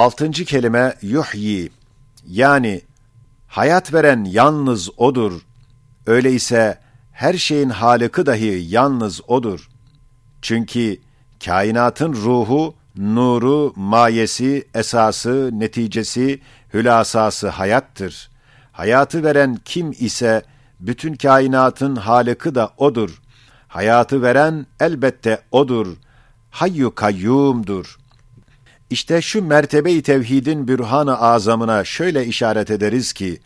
Altıncı kelime yuhyi yani hayat veren yalnız odur. Öyleyse her şeyin halıkı dahi yalnız odur. Çünkü kainatın ruhu, nuru, mayesi, esası, neticesi, hülasası hayattır. Hayatı veren kim ise bütün kainatın halıkı da odur. Hayatı veren elbette odur. Hayyu kayyumdur. İşte şu mertebe-i tevhidin bürhan-ı azamına şöyle işaret ederiz ki,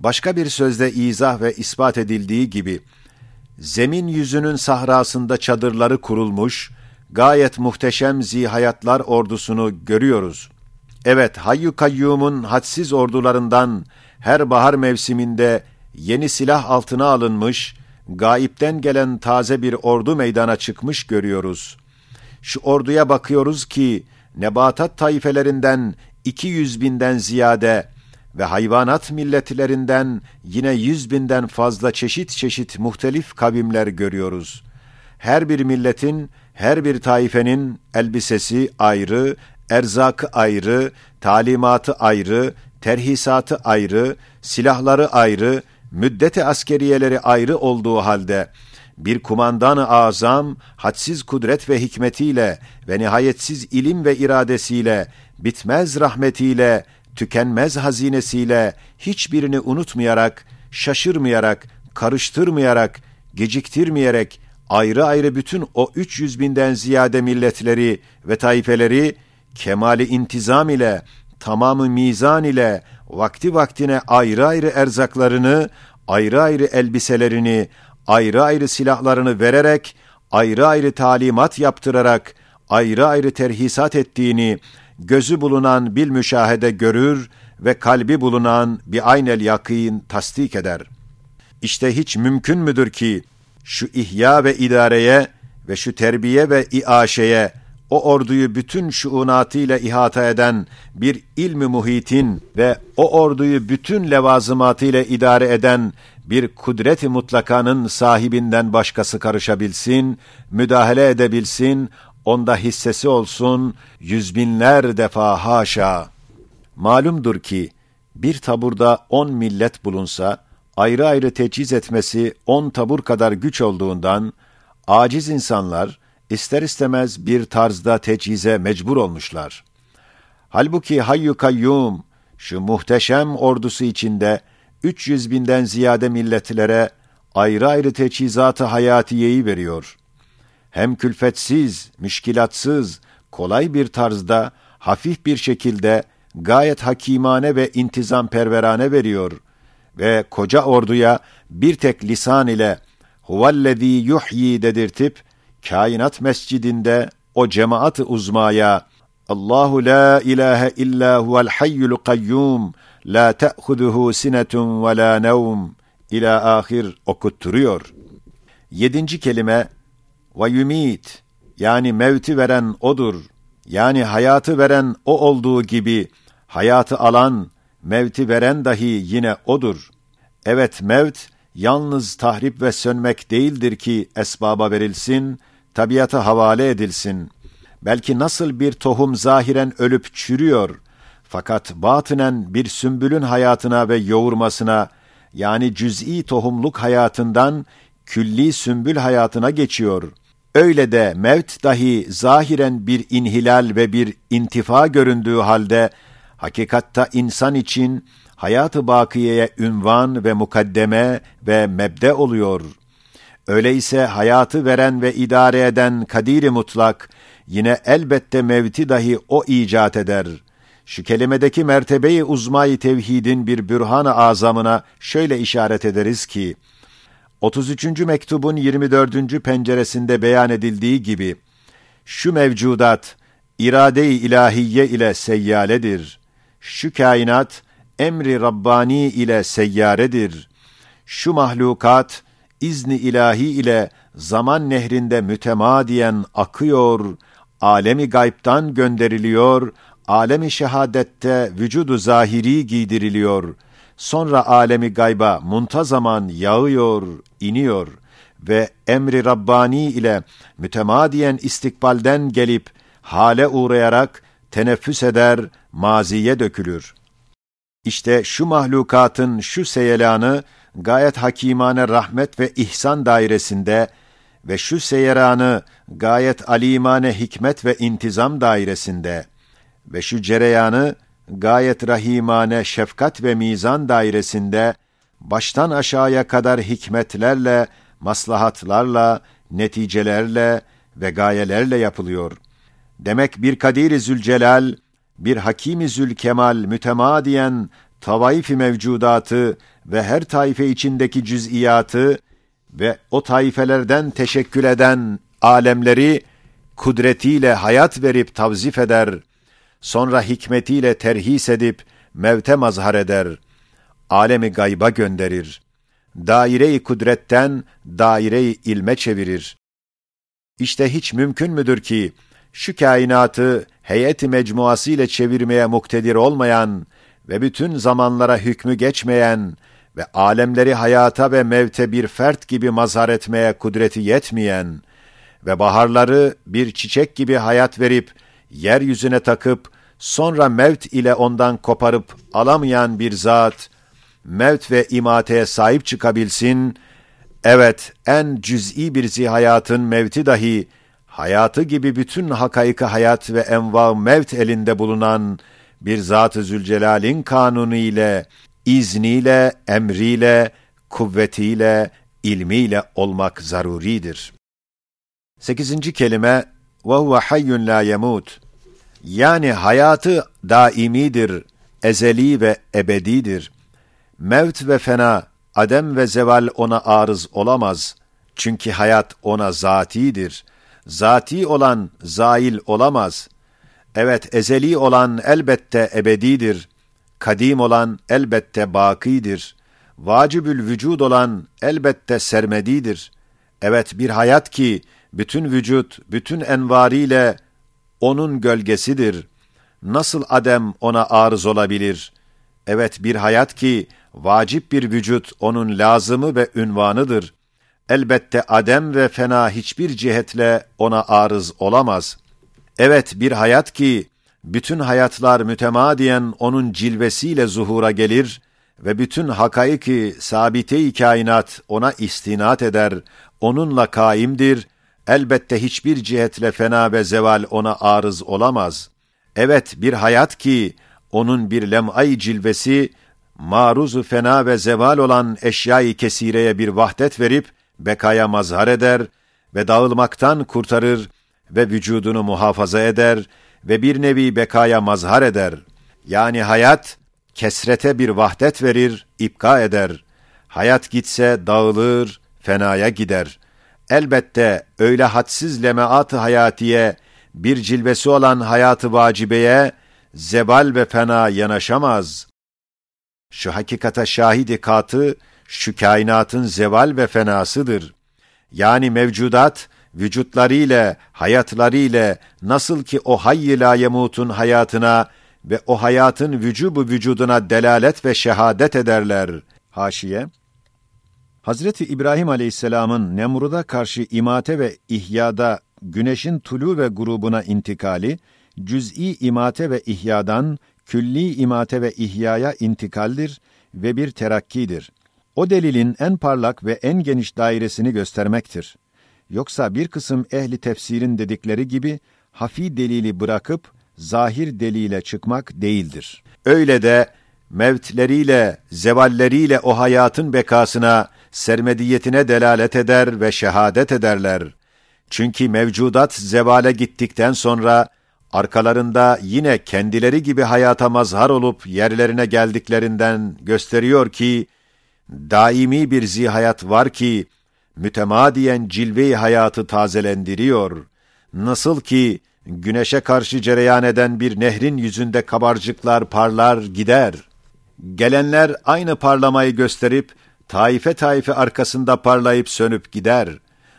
başka bir sözde izah ve ispat edildiği gibi, zemin yüzünün sahrasında çadırları kurulmuş, gayet muhteşem zihayatlar ordusunu görüyoruz. Evet, Hayyu Kayyum'un hadsiz ordularından her bahar mevsiminde yeni silah altına alınmış, gaipten gelen taze bir ordu meydana çıkmış görüyoruz. Şu orduya bakıyoruz ki, nebatat tayfelerinden 200 binden ziyade ve hayvanat milletlerinden yine 100 binden fazla çeşit çeşit muhtelif kavimler görüyoruz. Her bir milletin, her bir taifenin elbisesi ayrı, erzakı ayrı, talimatı ayrı, terhisatı ayrı, silahları ayrı, müddeti askeriyeleri ayrı olduğu halde, bir kumandan-ı azam, hadsiz kudret ve hikmetiyle ve nihayetsiz ilim ve iradesiyle, bitmez rahmetiyle, tükenmez hazinesiyle, hiçbirini unutmayarak, şaşırmayarak, karıştırmayarak, geciktirmeyerek, ayrı ayrı bütün o 300 binden ziyade milletleri ve taifeleri, kemali intizam ile, tamamı mizan ile, vakti vaktine ayrı ayrı erzaklarını, ayrı ayrı elbiselerini, ayrı ayrı silahlarını vererek, ayrı ayrı talimat yaptırarak, ayrı ayrı terhisat ettiğini, gözü bulunan bil müşahede görür ve kalbi bulunan bir aynel yakîn tasdik eder. İşte hiç mümkün müdür ki, şu ihya ve idareye ve şu terbiye ve iaşeye, o orduyu bütün şuunatıyla ihata eden bir ilmi muhitin ve o orduyu bütün levazımatıyla idare eden bir kudret-i mutlakanın sahibinden başkası karışabilsin, müdahale edebilsin, onda hissesi olsun, yüz binler defa haşa. Malumdur ki, bir taburda on millet bulunsa, ayrı ayrı teçhiz etmesi on tabur kadar güç olduğundan, aciz insanlar, ister istemez bir tarzda teçhize mecbur olmuşlar. Halbuki Hayyu Kayyum, şu muhteşem ordusu içinde, 300 binden ziyade milletlere ayrı ayrı teçhizatı hayatiyeyi veriyor. Hem külfetsiz, müşkilatsız, kolay bir tarzda, hafif bir şekilde, gayet hakimane ve intizam perverane veriyor ve koca orduya bir tek lisan ile huvellezî yuhyi dedirtip, kainat mescidinde o cemaat-ı uzmaya Allahu la ilahe illa huvel hayyul kayyum la te'huduhu sinetun ve la nevm ila ahir okutturuyor. Yedinci kelime ve yumit yani mevti veren odur. Yani hayatı veren o olduğu gibi hayatı alan, mevti veren dahi yine odur. Evet mevt yalnız tahrip ve sönmek değildir ki esbaba verilsin, tabiata havale edilsin. Belki nasıl bir tohum zahiren ölüp çürüyor, fakat batınen bir sümbülün hayatına ve yoğurmasına, yani cüz'i tohumluk hayatından külli sümbül hayatına geçiyor. Öyle de mevt dahi zahiren bir inhilal ve bir intifa göründüğü halde, hakikatta insan için hayatı bakiyeye ünvan ve mukaddeme ve mebde oluyor. Öyleyse hayatı veren ve idare eden kadiri mutlak, yine elbette mevti dahi o icat eder. Şu kelimedeki mertebeyi uzmayı tevhidin bir bürhan-ı azamına şöyle işaret ederiz ki, 33. mektubun 24. penceresinde beyan edildiği gibi, şu mevcudat, irade-i ilahiye ile seyyaledir. Şu kainat, emri Rabbani ile seyyaredir. Şu mahlukat, izni ilahi ile zaman nehrinde mütemadiyen akıyor, alemi gaybtan gönderiliyor, alemi şehadette vücudu zahiri giydiriliyor. Sonra alemi gayba muntazaman yağıyor, iniyor ve emri Rabbani ile mütemadiyen istikbalden gelip hale uğrayarak teneffüs eder, maziye dökülür. İşte şu mahlukatın şu seyelanı gayet hakimane rahmet ve ihsan dairesinde ve şu seyeranı gayet alimane hikmet ve intizam dairesinde ve şu cereyanı gayet rahimane şefkat ve mizan dairesinde baştan aşağıya kadar hikmetlerle, maslahatlarla, neticelerle ve gayelerle yapılıyor. Demek bir Kadir-i Zülcelal, bir Hakim-i Zülkemal mütemadiyen tavaif-i mevcudatı ve her taife içindeki cüz'iyatı ve o taifelerden teşekkül eden alemleri kudretiyle hayat verip tavzif eder, sonra hikmetiyle terhis edip mevte mazhar eder, alemi gayba gönderir, daire-i kudretten daire-i ilme çevirir. İşte hiç mümkün müdür ki, şu kainatı heyet-i mecmuası ile çevirmeye muktedir olmayan ve bütün zamanlara hükmü geçmeyen ve alemleri hayata ve mevte bir fert gibi mazhar etmeye kudreti yetmeyen ve baharları bir çiçek gibi hayat verip yeryüzüne takıp sonra mevt ile ondan koparıp alamayan bir zat mevt ve imateye sahip çıkabilsin. Evet, en cüz'i bir zihayatın mevti dahi hayatı gibi bütün hakayıkı hayat ve enva mevt elinde bulunan bir Zat-ı Zülcelal'in kanunu ile, izniyle, emriyle, kuvvetiyle, ilmiyle olmak zaruridir. Sekizinci kelime, ve huve hayyun la yemut. Yani hayatı daimidir, ezeli ve ebedidir. Mevt ve fena, adem ve zeval ona arız olamaz. Çünkü hayat ona zatidir. Zati olan zail olamaz. Evet ezeli olan elbette ebedidir. Kadim olan elbette bakidir. Vacibül vücud olan elbette sermedidir. Evet bir hayat ki bütün vücut, bütün envariyle onun gölgesidir. Nasıl adem ona arız olabilir? Evet, bir hayat ki, vacip bir vücut onun lazımı ve ünvanıdır. Elbette adem ve fena hiçbir cihetle ona arız olamaz. Evet bir hayat ki, bütün hayatlar mütemadiyen onun cilvesiyle zuhura gelir ve bütün hakaiki sabite-i kainat ona istinat eder, onunla kaimdir, elbette hiçbir cihetle fena ve zeval ona arız olamaz. Evet bir hayat ki, onun bir lem'ay cilvesi, maruzu fena ve zeval olan eşyayı kesireye bir vahdet verip, bekaya mazhar eder ve dağılmaktan kurtarır ve vücudunu muhafaza eder ve bir nevi bekaya mazhar eder. Yani hayat, kesrete bir vahdet verir, ipka eder. Hayat gitse dağılır, fenaya gider. Elbette öyle hadsiz lemeat-ı hayatiye, bir cilvesi olan hayatı vacibeye, zebal ve fena yanaşamaz. Şu hakikata şahidi katı, şu kainatın zeval ve fenasıdır. Yani mevcudat, vücutlarıyla, hayatlarıyla nasıl ki o hayy la yemutun hayatına ve o hayatın vücubu vücuduna delalet ve şehadet ederler. Haşiye Hazreti İbrahim Aleyhisselam'ın Nemrud'a karşı imate ve ihyada güneşin tulu ve grubuna intikali, cüz'i imate ve ihyadan külli imate ve ihyaya intikaldir ve bir terakkidir. O delilin en parlak ve en geniş dairesini göstermektir. Yoksa bir kısım ehli tefsirin dedikleri gibi hafi delili bırakıp zahir delile çıkmak değildir. Öyle de mevtleriyle, zevalleriyle o hayatın bekasına, sermediyetine delalet eder ve şehadet ederler. Çünkü mevcudat zevale gittikten sonra arkalarında yine kendileri gibi hayata mazhar olup yerlerine geldiklerinden gösteriyor ki daimi bir zihayat var ki mütemadiyen cilve hayatı tazelendiriyor. Nasıl ki güneşe karşı cereyan eden bir nehrin yüzünde kabarcıklar parlar gider. Gelenler aynı parlamayı gösterip taife taife arkasında parlayıp sönüp gider.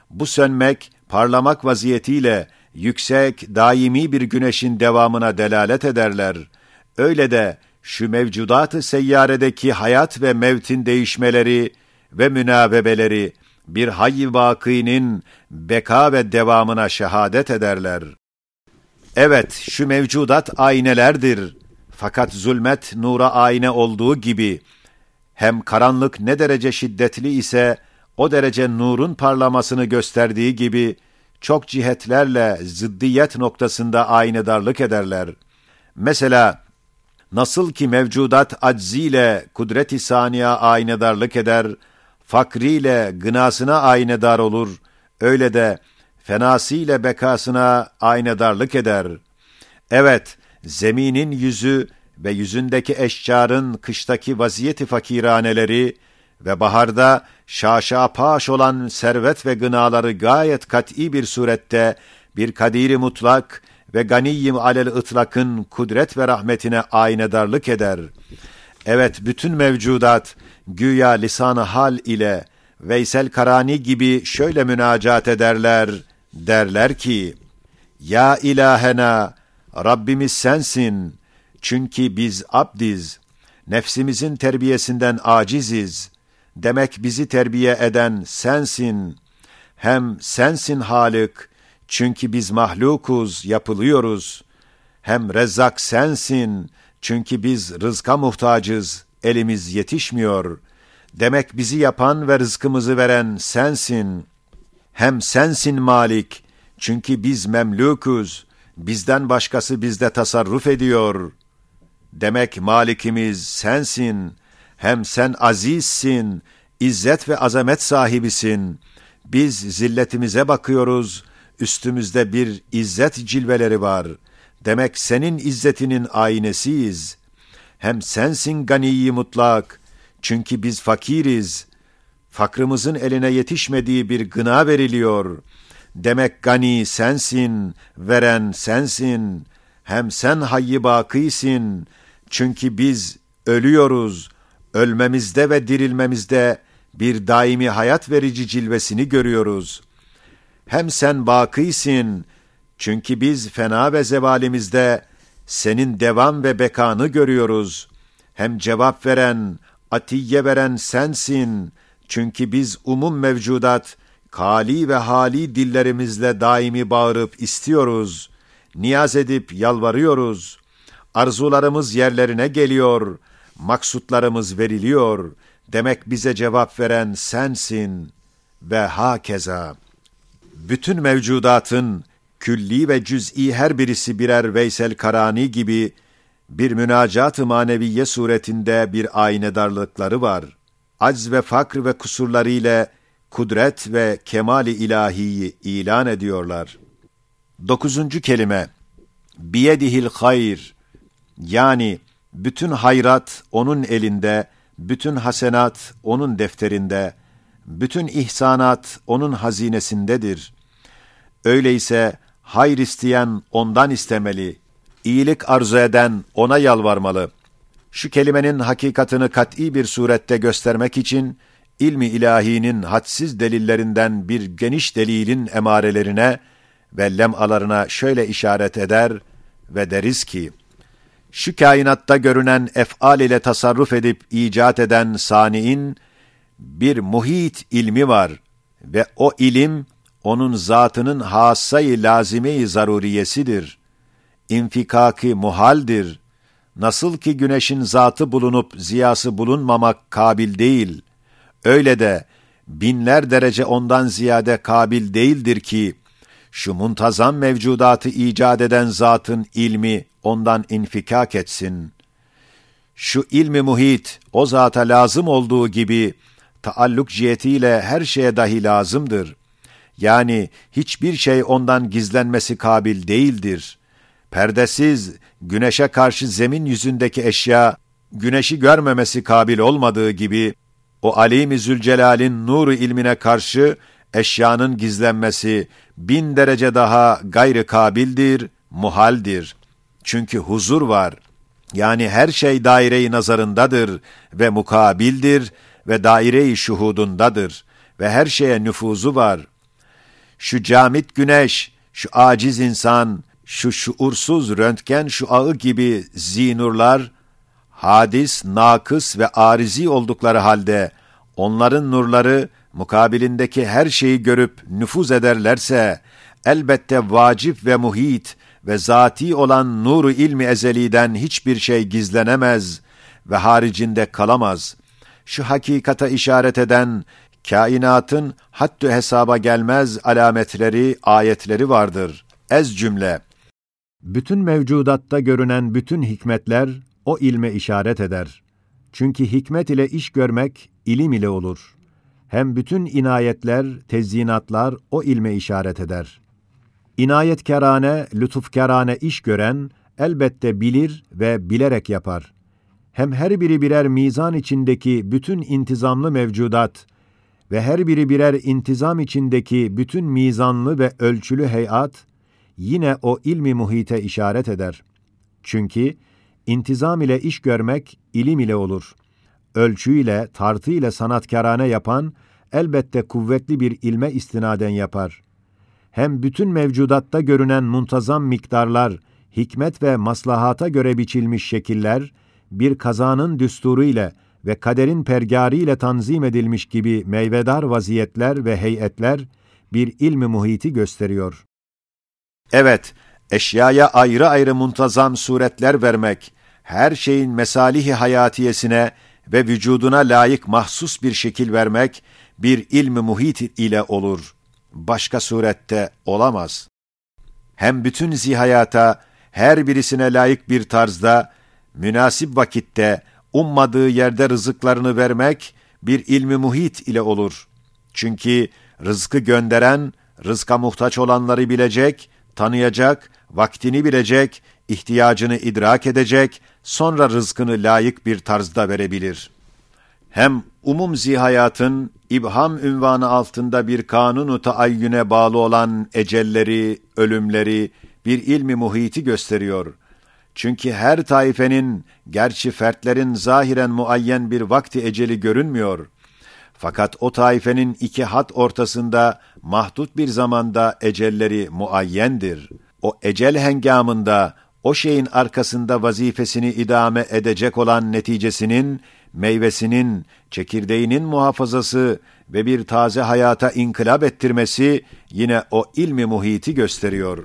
Bu sönmek, parlamak vaziyetiyle yüksek, daimi bir güneşin devamına delalet ederler. Öyle de şu mevcudat-ı seyyaredeki hayat ve mevtin değişmeleri ve münavebeleri bir hayy vakinin beka ve devamına şehadet ederler. Evet, şu mevcudat aynelerdir. Fakat zulmet nura ayne olduğu gibi, hem karanlık ne derece şiddetli ise, o derece nurun parlamasını gösterdiği gibi, çok cihetlerle zıddiyet noktasında aynedarlık ederler. Mesela, nasıl ki mevcudat acziyle kudret-i saniya aynedarlık eder, fakriyle gınasına aynedar olur, öyle de fenasiyle bekasına aynedarlık eder. Evet, zeminin yüzü ve yüzündeki eşcarın kıştaki vaziyeti fakiraneleri ve baharda şaşa paş olan servet ve gınaları gayet kat'i bir surette bir kadiri mutlak ve ganiyim alel ıtlakın kudret ve rahmetine aynedarlık eder. Evet, bütün mevcudat güya lisanı hal ile Veysel Karani gibi şöyle münacat ederler, derler ki, Ya ilahena, Rabbimiz sensin, çünkü biz abdiz, nefsimizin terbiyesinden aciziz, demek bizi terbiye eden sensin, hem sensin Halık, çünkü biz mahlukuz, yapılıyoruz, hem Rezzak sensin, çünkü biz rızka muhtacız, elimiz yetişmiyor. Demek bizi yapan ve rızkımızı veren sensin. Hem sensin Malik, çünkü biz memlukuz, bizden başkası bizde tasarruf ediyor. Demek Malikimiz sensin, hem sen azizsin, izzet ve azamet sahibisin. Biz zilletimize bakıyoruz, üstümüzde bir izzet cilveleri var. Demek senin izzetinin aynesiyiz. Hem sensin ganiyi mutlak, çünkü biz fakiriz. Fakrımızın eline yetişmediği bir gına veriliyor. Demek gani sensin, veren sensin. Hem sen hayyi bakisin. Çünkü biz ölüyoruz. Ölmemizde ve dirilmemizde bir daimi hayat verici cilvesini görüyoruz. Hem sen bakisin. Çünkü biz fena ve zevalimizde senin devam ve bekanı görüyoruz. Hem cevap veren, atiye veren sensin. Çünkü biz umum mevcudat, kali ve hali dillerimizle daimi bağırıp istiyoruz. Niyaz edip yalvarıyoruz. Arzularımız yerlerine geliyor. Maksutlarımız veriliyor. Demek bize cevap veren sensin. Ve hakeza. Bütün mevcudatın külli ve cüz'i her birisi birer Veysel Karani gibi bir münacat-ı maneviye suretinde bir aynedarlıkları var. Acz ve fakr ve kusurları ile kudret ve kemali ilahiyi ilan ediyorlar. Dokuzuncu kelime Biyedihil hayr yani bütün hayrat onun elinde, bütün hasenat onun defterinde, bütün ihsanat onun hazinesindedir. Öyleyse hayır isteyen ondan istemeli, iyilik arzu eden ona yalvarmalı. Şu kelimenin hakikatını kat'i bir surette göstermek için, ilmi ilahinin hadsiz delillerinden bir geniş delilin emarelerine ve lemalarına şöyle işaret eder ve deriz ki, şu kainatta görünen efal ile tasarruf edip icat eden saniin, bir muhit ilmi var ve o ilim, onun zatının hassayı lazime-i zaruriyesidir. İnfikaki muhaldir. Nasıl ki güneşin zatı bulunup ziyası bulunmamak kabil değil, öyle de binler derece ondan ziyade kabil değildir ki, şu muntazam mevcudatı icat eden zatın ilmi ondan infikak etsin. Şu ilmi muhit o zata lazım olduğu gibi, taalluk cihetiyle her şeye dahi lazımdır. Yani hiçbir şey ondan gizlenmesi kabil değildir. Perdesiz, güneşe karşı zemin yüzündeki eşya, güneşi görmemesi kabil olmadığı gibi, o Alim-i Zülcelal'in nuru ilmine karşı, eşyanın gizlenmesi bin derece daha gayrı kabildir, muhaldir. Çünkü huzur var. Yani her şey daire-i nazarındadır ve mukabildir ve daire-i şuhudundadır ve her şeye nüfuzu var. Şu camit güneş, şu aciz insan, şu şuursuz röntgen şu ağı gibi zinurlar, hadis, nakıs ve arizi oldukları halde, onların nurları, mukabilindeki her şeyi görüp nüfuz ederlerse, elbette vacip ve muhit ve zati olan nuru ilmi ezeliden hiçbir şey gizlenemez ve haricinde kalamaz. Şu hakikata işaret eden kainatın hattü hesaba gelmez alametleri, ayetleri vardır. Ez cümle. Bütün mevcudatta görünen bütün hikmetler o ilme işaret eder. Çünkü hikmet ile iş görmek ilim ile olur. Hem bütün inayetler, tezyinatlar o ilme işaret eder. İnayetkarane, lütufkarane iş gören elbette bilir ve bilerek yapar. Hem her biri birer mizan içindeki bütün intizamlı mevcudat ve her biri birer intizam içindeki bütün mizanlı ve ölçülü heyat, yine o ilmi muhite işaret eder. Çünkü intizam ile iş görmek ilim ile olur. Ölçü ile, tartı ile sanatkarane yapan, elbette kuvvetli bir ilme istinaden yapar. Hem bütün mevcudatta görünen muntazam miktarlar, hikmet ve maslahata göre biçilmiş şekiller, bir kazanın düsturu ile ve kaderin pergâri ile tanzim edilmiş gibi meyvedar vaziyetler ve heyetler, bir ilmi muhiti gösteriyor. Evet, eşyaya ayrı ayrı muntazam suretler vermek, her şeyin mesalihi hayatiyesine ve vücuduna layık mahsus bir şekil vermek, bir ilmi muhit ile olur. Başka surette olamaz. Hem bütün zihayata, her birisine layık bir tarzda, münasip vakitte, ummadığı yerde rızıklarını vermek, bir ilmi muhit ile olur. Çünkü rızkı gönderen, rızka muhtaç olanları bilecek, tanıyacak, vaktini bilecek, ihtiyacını idrak edecek, sonra rızkını layık bir tarzda verebilir. Hem umum zihayatın ibham ünvanı altında bir kanunu taayyüne bağlı olan ecelleri, ölümleri, bir ilmi muhiti gösteriyor. Çünkü her taifenin, gerçi fertlerin zahiren muayyen bir vakti eceli görünmüyor. Fakat o taifenin iki hat ortasında mahdut bir zamanda ecelleri muayyendir. O ecel hengamında o şeyin arkasında vazifesini idame edecek olan neticesinin, meyvesinin, çekirdeğinin muhafazası ve bir taze hayata inkılap ettirmesi yine o ilmi muhiti gösteriyor.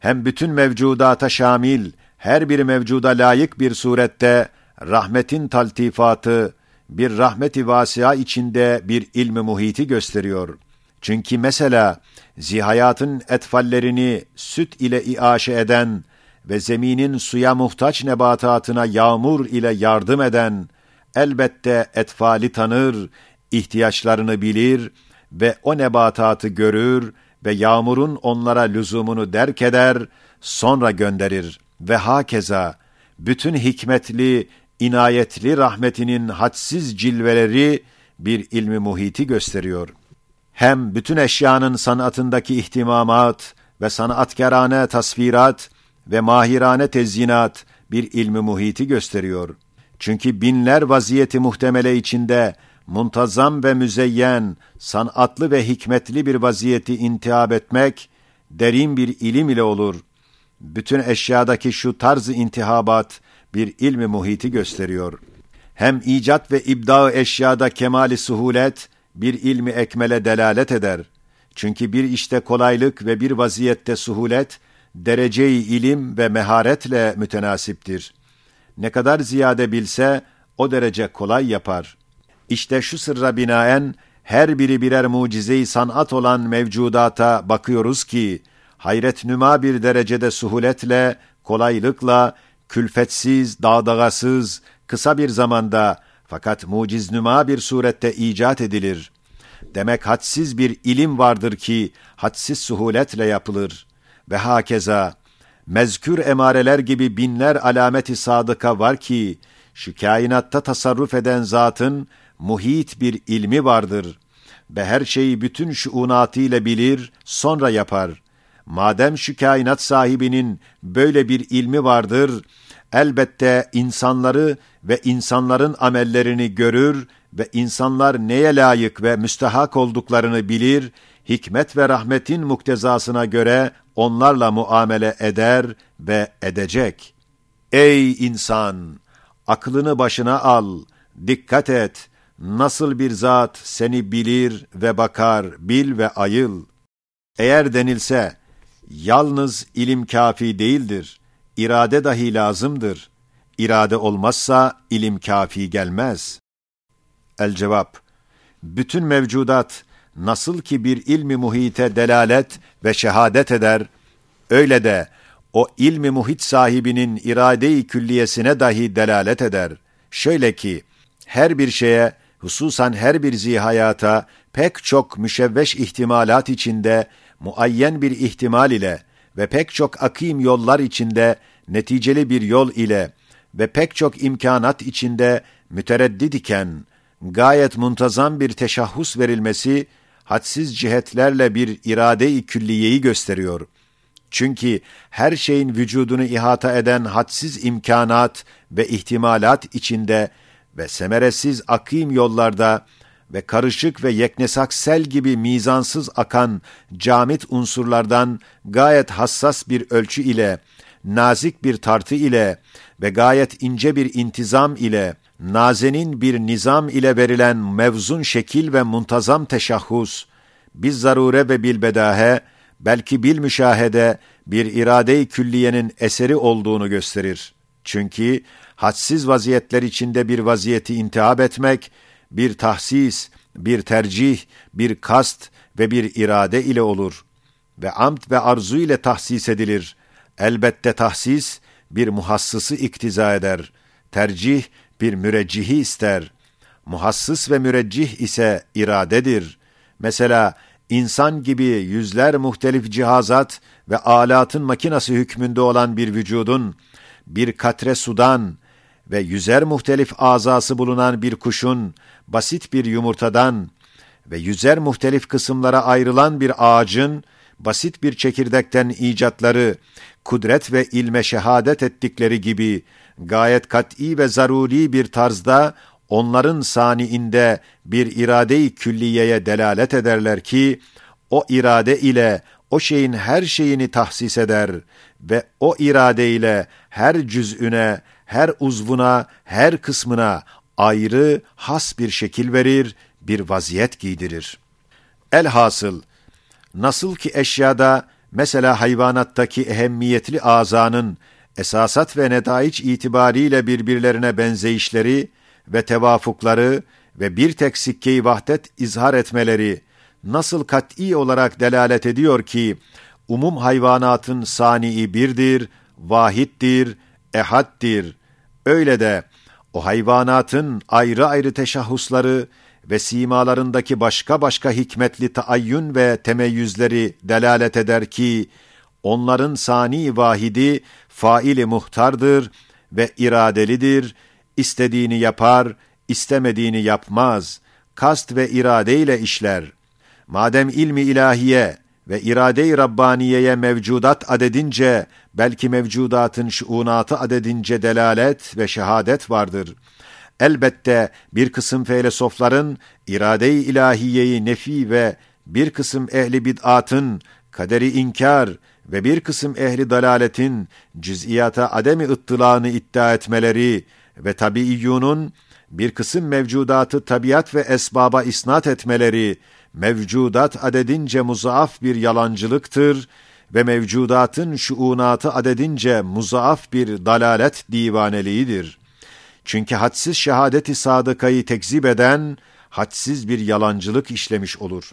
Hem bütün mevcudata şamil, her bir mevcuda layık bir surette rahmetin taltifatı, bir rahmeti vasia içinde bir ilmi muhiti gösteriyor. Çünkü mesela zihayatın etfallerini süt ile iaşe eden ve zeminin suya muhtaç nebatatına yağmur ile yardım eden, elbette etfali tanır, ihtiyaçlarını bilir ve o nebatatı görür ve yağmurun onlara lüzumunu derk eder, sonra gönderir ve hakeza bütün hikmetli, inayetli rahmetinin hadsiz cilveleri bir ilmi muhiti gösteriyor. Hem bütün eşyanın sanatındaki ihtimamat ve sanatkarane tasvirat ve mahirane tezyinat bir ilmi muhiti gösteriyor. Çünkü binler vaziyeti muhtemele içinde muntazam ve müzeyyen, sanatlı ve hikmetli bir vaziyeti intihab etmek, derin bir ilim ile olur. Bütün eşyadaki şu tarz intihabat bir ilmi muhiti gösteriyor. Hem icat ve ibda eşyada kemali suhulet, bir ilmi ekmele delalet eder. Çünkü bir işte kolaylık ve bir vaziyette suhulet, dereceyi ilim ve meharetle mütenasiptir. Ne kadar ziyade bilse, o derece kolay yapar. İşte şu sırra binaen, her biri birer mucize-i sanat olan mevcudata bakıyoruz ki, hayret nüma bir derecede suhuletle, kolaylıkla, külfetsiz, dağdagasız, kısa bir zamanda, fakat muciznüma bir surette icat edilir. Demek hadsiz bir ilim vardır ki, hadsiz suhuletle yapılır. Ve hakeza, mezkür emareler gibi binler alameti sadıka var ki, şu kainatta tasarruf eden zatın muhit bir ilmi vardır. Ve her şeyi bütün şuunatıyla bilir, sonra yapar. Madem şu kainat sahibinin böyle bir ilmi vardır, elbette insanları ve insanların amellerini görür ve insanlar neye layık ve müstehak olduklarını bilir, hikmet ve rahmetin muktezasına göre onlarla muamele eder ve edecek. Ey insan! Aklını başına al, dikkat et, nasıl bir zat seni bilir ve bakar, bil ve ayıl. Eğer denilse, Yalnız ilim kafi değildir. İrade dahi lazımdır. İrade olmazsa ilim kafi gelmez. El cevap Bütün mevcudat nasıl ki bir ilmi muhite delalet ve şehadet eder, öyle de o ilmi muhit sahibinin irade-i külliyesine dahi delalet eder. Şöyle ki, her bir şeye, hususan her bir zihayata, pek çok müşevveş ihtimalat içinde, muayyen bir ihtimal ile ve pek çok akim yollar içinde, neticeli bir yol ile ve pek çok imkanat içinde mütereddid iken, gayet muntazam bir teşahhus verilmesi, hadsiz cihetlerle bir irade-i külliyeyi gösteriyor. Çünkü her şeyin vücudunu ihata eden hadsiz imkanat ve ihtimalat içinde ve semeresiz akim yollarda ve karışık ve yeknesak sel gibi mizansız akan camit unsurlardan gayet hassas bir ölçü ile, nazik bir tartı ile ve gayet ince bir intizam ile, nazenin bir nizam ile verilen mevzun şekil ve muntazam teşahhus, biz zarure ve bilbedahe, belki bil müşahede bir irade-i külliyenin eseri olduğunu gösterir. Çünkü hadsiz vaziyetler içinde bir vaziyeti intihab etmek, bir tahsis, bir tercih, bir kast ve bir irade ile olur. Ve amt ve arzu ile tahsis edilir. Elbette tahsis, bir muhassısı iktiza eder. Tercih, bir müreccihi ister. Muhassıs ve müreccih ise iradedir. Mesela, insan gibi yüzler muhtelif cihazat ve alatın makinası hükmünde olan bir vücudun, bir katre sudan ve yüzer muhtelif azası bulunan bir kuşun, basit bir yumurtadan ve yüzer muhtelif kısımlara ayrılan bir ağacın, basit bir çekirdekten icatları, kudret ve ilme şehadet ettikleri gibi, gayet kat'i ve zaruri bir tarzda onların saniinde bir irade-i külliyeye delalet ederler ki, o irade ile o şeyin her şeyini tahsis eder ve o irade ile her cüz'üne, her uzvuna, her kısmına ayrı, has bir şekil verir, bir vaziyet giydirir. Elhasıl, nasıl ki eşyada, mesela hayvanattaki ehemmiyetli azanın esasat ve netaiç itibariyle birbirlerine benzeyişleri ve tevafukları ve bir tek sikkeyi vahdet izhar etmeleri nasıl kat'î olarak delalet ediyor ki, umum hayvanatın sani'i birdir, vahittir, ehaddir. Öyle de o hayvanatın ayrı ayrı teşahhusları ve simalarındaki başka başka hikmetli taayyün ve temeyyüzleri delalet eder ki, onların sani vahidi faili muhtardır ve iradelidir, istediğini yapar, istemediğini yapmaz, kast ve iradeyle işler. Madem ilmi ilahiye ve irade-i Rabbaniye'ye mevcudat adedince, belki mevcudatın şuunatı adedince delalet ve şehadet vardır. Elbette bir kısım filozofların irade-i ilahiyeyi nefi ve bir kısım ehli bid'atın kaderi inkar ve bir kısım ehli dalaletin cüz'iyata ademi ıttılağını iddia etmeleri ve tabiiyyunun bir kısım mevcudatı tabiat ve esbaba isnat etmeleri mevcudat adedince muzaaf bir yalancılıktır ve mevcudatın şuunatı adedince muzaaf bir dalalet divaneliğidir. Çünkü hadsiz şehadeti sadıkayı tekzip eden, hadsiz bir yalancılık işlemiş olur.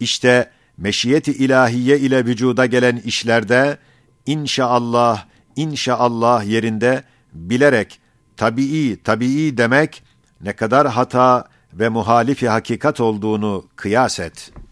İşte meşiyeti ilahiye ile vücuda gelen işlerde, inşaallah, inşaallah yerinde bilerek, tabii, tabii demek, ne kadar hata ve muhalifi hakikat olduğunu kıyas et.''